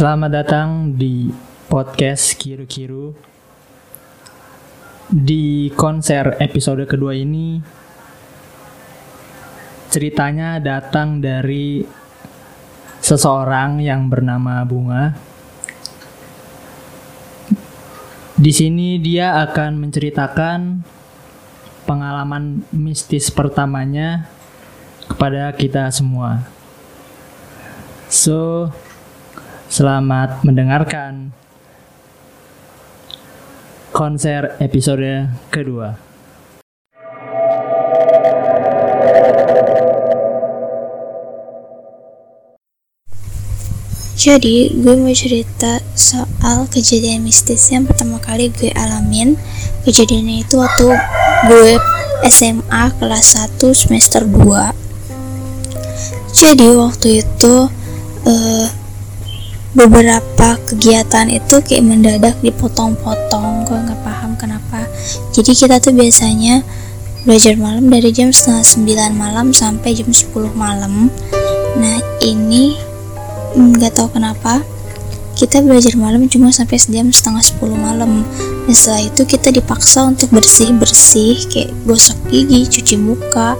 Selamat datang di podcast Kiru Kiru. Di konser episode kedua ini ceritanya datang dari seseorang yang bernama Bunga. Di sini dia akan menceritakan pengalaman mistis pertamanya kepada kita semua. So, selamat mendengarkan konser episode kedua. Jadi gue mau cerita soal kejadian mistis yang pertama kali gue alamin Kejadiannya itu waktu gue SMA kelas 1 semester 2 Jadi waktu itu uh, beberapa kegiatan itu kayak mendadak dipotong-potong Gue gak paham kenapa. Jadi kita tuh biasanya belajar malam dari jam setengah 9 malam sampai jam 10 malam. Nah ini nggak tahu kenapa kita belajar malam cuma sampai jam setengah sepuluh malam. Dan setelah itu kita dipaksa untuk bersih bersih kayak gosok gigi cuci muka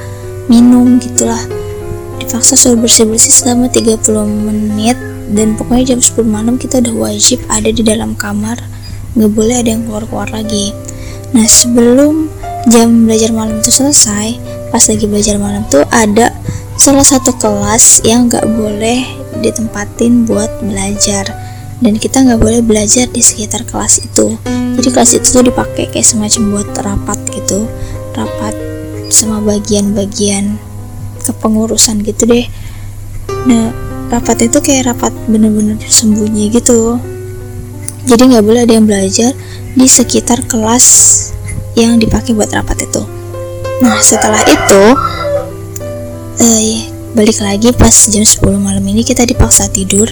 minum gitulah. Dipaksa suruh bersih bersih selama 30 menit dan pokoknya jam 10 malam kita udah wajib ada di dalam kamar. Nggak boleh ada yang keluar keluar lagi. Nah sebelum jam belajar malam itu selesai pas lagi belajar malam tuh ada salah satu kelas yang nggak boleh ditempatin buat belajar. Dan kita nggak boleh belajar di sekitar kelas itu. Jadi kelas itu tuh dipakai kayak semacam buat rapat gitu. Rapat sama bagian-bagian kepengurusan gitu deh. Nah rapat itu kayak rapat bener-bener sembunyi gitu. Jadi nggak boleh ada yang belajar di sekitar kelas yang dipakai buat rapat itu. Nah setelah itu eh, balik lagi pas jam 10 malam ini kita dipaksa tidur.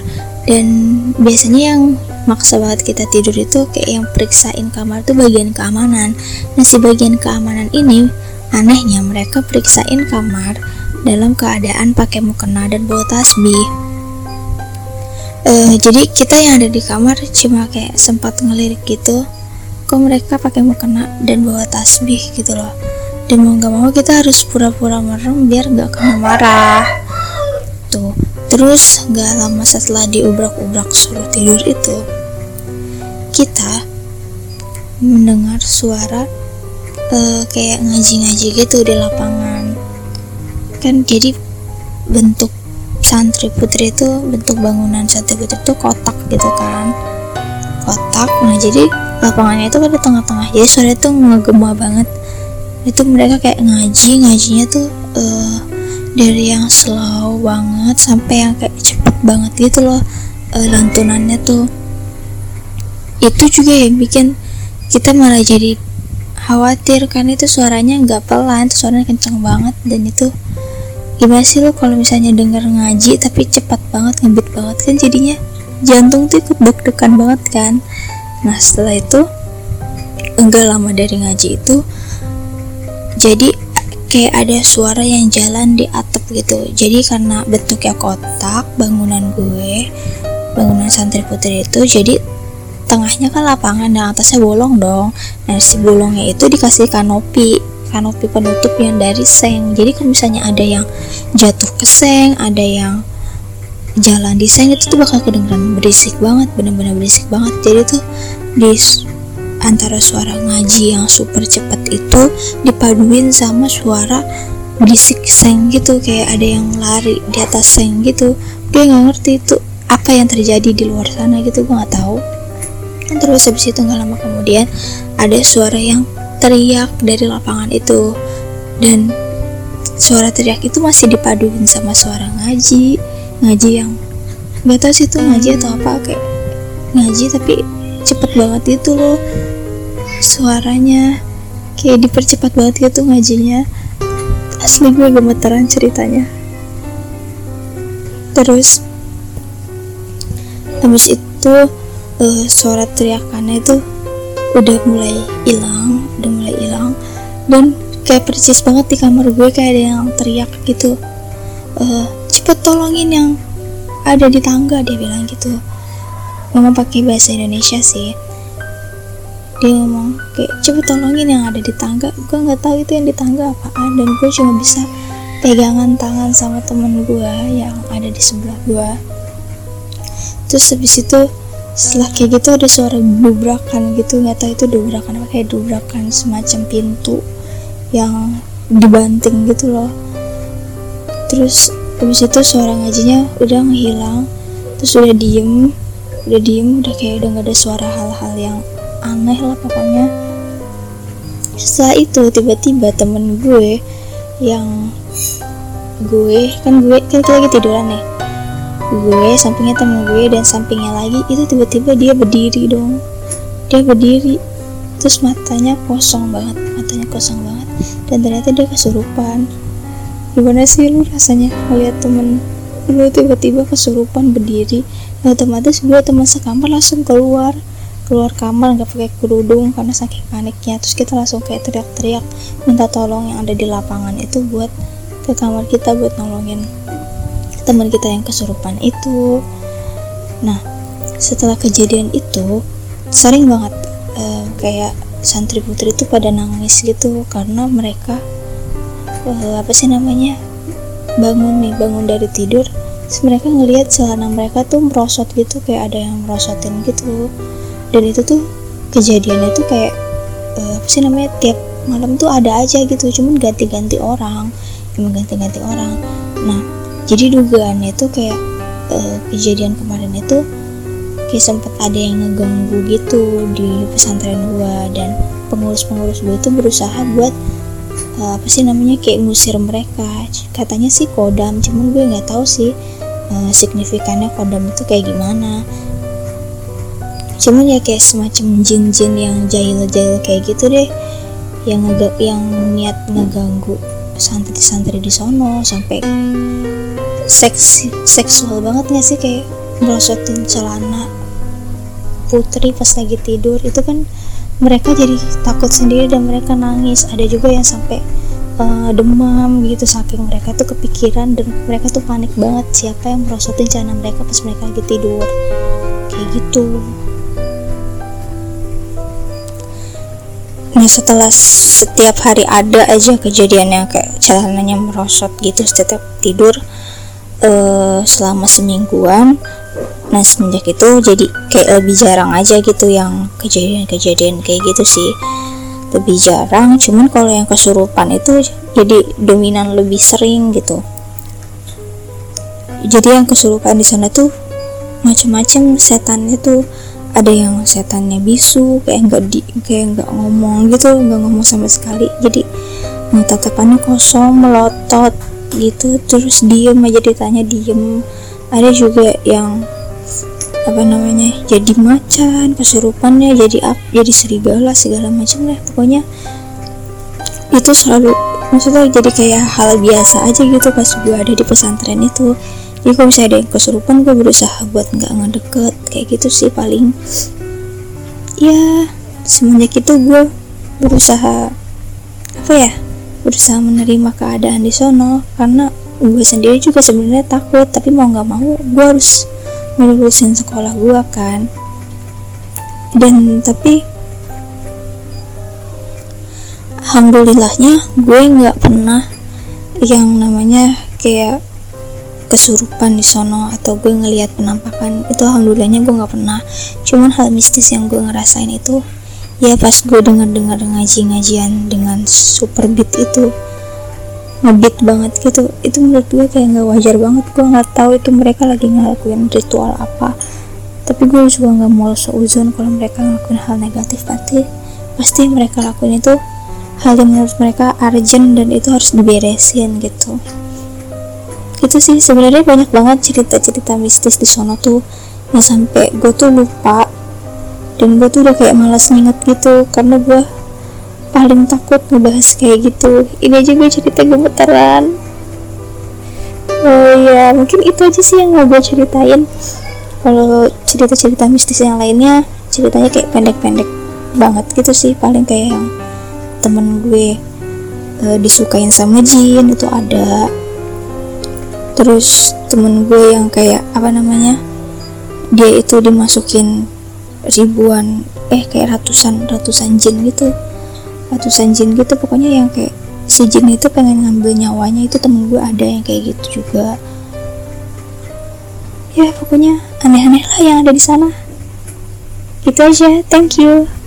Dan biasanya yang maksa banget kita tidur itu kayak yang periksain kamar tuh bagian keamanan. Nah si bagian keamanan ini anehnya mereka periksain kamar dalam keadaan pakai mukena dan bawa tasbih uh, jadi kita yang ada di kamar cuma kayak sempat ngelirik gitu kok mereka pakai mukena dan bawa tasbih gitu loh. Dan mau gak mau kita harus pura-pura merem biar gak kena marah. Tuh terus gak lama setelah diubrak-ubrak suruh tidur itu kita mendengar suara uh, kayak ngaji-ngaji gitu di lapangan. Kan jadi bentuk santri putri itu bentuk bangunan santri putri itu kotak gitu kan. Kotak. Nah jadi lapangannya itu kan tengah-tengah. Jadi suara itu ngegema banget. Itu mereka kayak ngaji. Ngajinya tuh uh, dari yang slow banget sampai yang kayak cepet banget gitu loh uh, lantunannya tuh. Itu juga yang bikin kita malah jadi khawatir kan itu suaranya nggak pelan suaranya kenceng banget dan itu gimana sih lo kalau misalnya denger ngaji tapi cepat banget ngebit banget kan jadinya? Jantung tuh ikut deg-degan banget kan? Nah setelah itu enggak lama dari ngaji itu jadi kayak ada suara yang jalan di atap gitu. Jadi karena bentuknya kotak bangunan gue bangunan santri putri itu jadi tengahnya kan lapangan dan atasnya bolong dong. Nah si bolongnya itu dikasih kanopi kanopi penutup yang dari seng. Jadi kalau misalnya ada yang jatuh ke seng ada yang jalan di seng itu tuh bakal kedengeran berisik banget bener-bener berisik banget. Jadi tuh di antara suara ngaji yang super cepat itu dipaduin sama suara berisik seng gitu. Kayak ada yang lari di atas seng gitu. Gue nggak ngerti itu apa yang terjadi di luar sana gitu gue nggak tahu. Terus habis itu nggak lama kemudian ada suara yang teriak dari lapangan itu. Dan suara teriak itu masih dipaduin sama suara ngaji. Ngaji yang nggak tahu sih itu ngaji atau apa kayak ngaji tapi cepet banget itu loh suaranya. Kayak dipercepat banget gitu ngajinya. Asli gue gemeteran ceritanya. Terus habis itu uh, suara teriakannya itu udah mulai hilang udah mulai hilang. Dan kayak persis banget di kamar gue kayak ada yang teriak gitu. Uh, cepet tolongin yang ada di tangga dia bilang gitu. Ngomong pakai bahasa Indonesia sih. Dia ngomong kayak coba tolongin yang ada di tangga. Gue nggak tahu itu yang di tangga apaan dan gue cuma bisa pegangan tangan sama temen gue yang ada di sebelah gue terus habis itu setelah kayak gitu ada suara dubrakan gitu nggak tahu itu dubrakan apa kayak dubrakan semacam pintu yang dibanting gitu loh. Terus habis itu suara ngajinya udah ngehilang terus udah diem udah diem udah kayak udah gak ada suara hal-hal yang aneh lah pokoknya. Setelah itu tiba-tiba temen gue yang gue kan gue kan lagi tiduran nih gue sampingnya temen gue dan sampingnya lagi itu tiba-tiba dia berdiri dong. Dia berdiri terus matanya kosong banget matanya kosong banget dan ternyata dia kesurupan. Gimana sih lu rasanya melihat temen? Lu tiba-tiba kesurupan berdiri nah otomatis gue teman sekamar langsung keluar. Keluar kamar nggak pakai kerudung karena saking paniknya terus kita langsung kayak teriak-teriak minta tolong yang ada di lapangan itu buat ke kamar kita buat nolongin teman kita yang kesurupan itu. Nah setelah kejadian itu sering banget uh, kayak santri putri itu pada nangis gitu karena mereka uh, apa sih namanya bangun nih bangun dari tidur terus mereka ngelihat celana mereka tuh merosot gitu kayak ada yang merosotin gitu. Dan itu tuh kejadiannya tuh kayak uh, apa sih namanya tiap malam tuh ada aja gitu cuman ganti-ganti orang emang ganti-ganti orang. Nah jadi dugaannya itu kayak uh, kejadian kemarin itu kayak sempat ada yang ngeganggu gitu di pesantren gua dan pengurus-pengurus gua itu berusaha buat uh, apa sih namanya kayak ngusir mereka. Katanya sih kodam cuman gue nggak tahu sih uh, signifikannya kodam itu kayak gimana. Cuman ya kayak semacam jin-jin yang jahil-jahil kayak gitu deh yang yang niat ngeganggu santri-santri di sono sampai seksi seksual banget gak sih kayak merosotin celana putri pas lagi tidur. Itu kan mereka jadi takut sendiri dan mereka nangis. Ada juga yang sampai uh, demam gitu saking mereka tuh kepikiran dan mereka tuh panik banget siapa yang merosotin celana mereka pas mereka lagi tidur. Kayak gitu. Nah setelah setiap hari ada aja kejadiannya kayak celananya merosot gitu setiap tidur uh, selama semingguan. Nah semenjak itu jadi kayak lebih jarang aja gitu yang kejadian-kejadian kayak gitu sih. Lebih jarang cuman kalau yang kesurupan itu jadi dominan lebih sering gitu. Jadi yang kesurupan di sana tuh macam-macam setannya tuh ada yang setannya bisu kayak nggak di kayak nggak ngomong gitu nggak ngomong sama sekali. Jadi tatapannya kosong melotot gitu terus diem aja ditanya diem. Ada juga yang apa namanya jadi macan kesurupannya jadi up jadi serigala segala macam lah pokoknya itu selalu maksudnya jadi kayak hal biasa aja gitu pas gue ada di pesantren itu. Jadi kalau misalnya ada yang kesurupan gue berusaha buat nggak ngedeket kayak gitu sih paling. Ya semenjak itu gue berusaha apa ya berusaha menerima keadaan di sono karena gue sendiri juga sebenarnya takut tapi mau nggak mau gue harus melulusin sekolah gue kan. Dan tapi alhamdulillahnya gue nggak pernah yang namanya kayak kesurupan di sono atau gue ngelihat penampakan. Itu alhamdulillahnya gue nggak pernah. Cuman hal mistis yang gue ngerasain itu ya pas gue dengar-dengar ngaji-ngajian dengan super beat itu ngebeat banget gitu. Itu menurut gue kayak nggak wajar banget. Gue nggak tahu itu mereka lagi ngelakuin ritual apa. Tapi gue juga nggak mau seuzon kalau mereka ngelakuin hal negatif. Pasti pasti mereka lakuin itu hal yang menurut mereka urgent dan itu harus diberesin gitu. Itu sih. Sebenarnya banyak banget cerita-cerita mistis di sono tuh. Yang sampai gue tuh lupa dan gue tuh udah kayak malas nginget gitu karena gue paling takut ngebahas kayak gitu. Ini aja gue cerita gemetaran oh ya mungkin itu aja sih yang mau gue ceritain. Kalau cerita-cerita mistis yang lainnya ceritanya kayak pendek-pendek banget gitu sih paling kayak yang temen gue e, disukain sama jin itu ada. Terus temen gue yang kayak apa namanya dia itu dimasukin ribuan eh kayak ratusan ratusan jin gitu. Ratusan jin gitu pokoknya yang kayak si jin itu pengen ngambil nyawanya itu temen gue ada yang kayak gitu juga. Ya pokoknya aneh-aneh lah yang ada di sana. Gitu aja thank you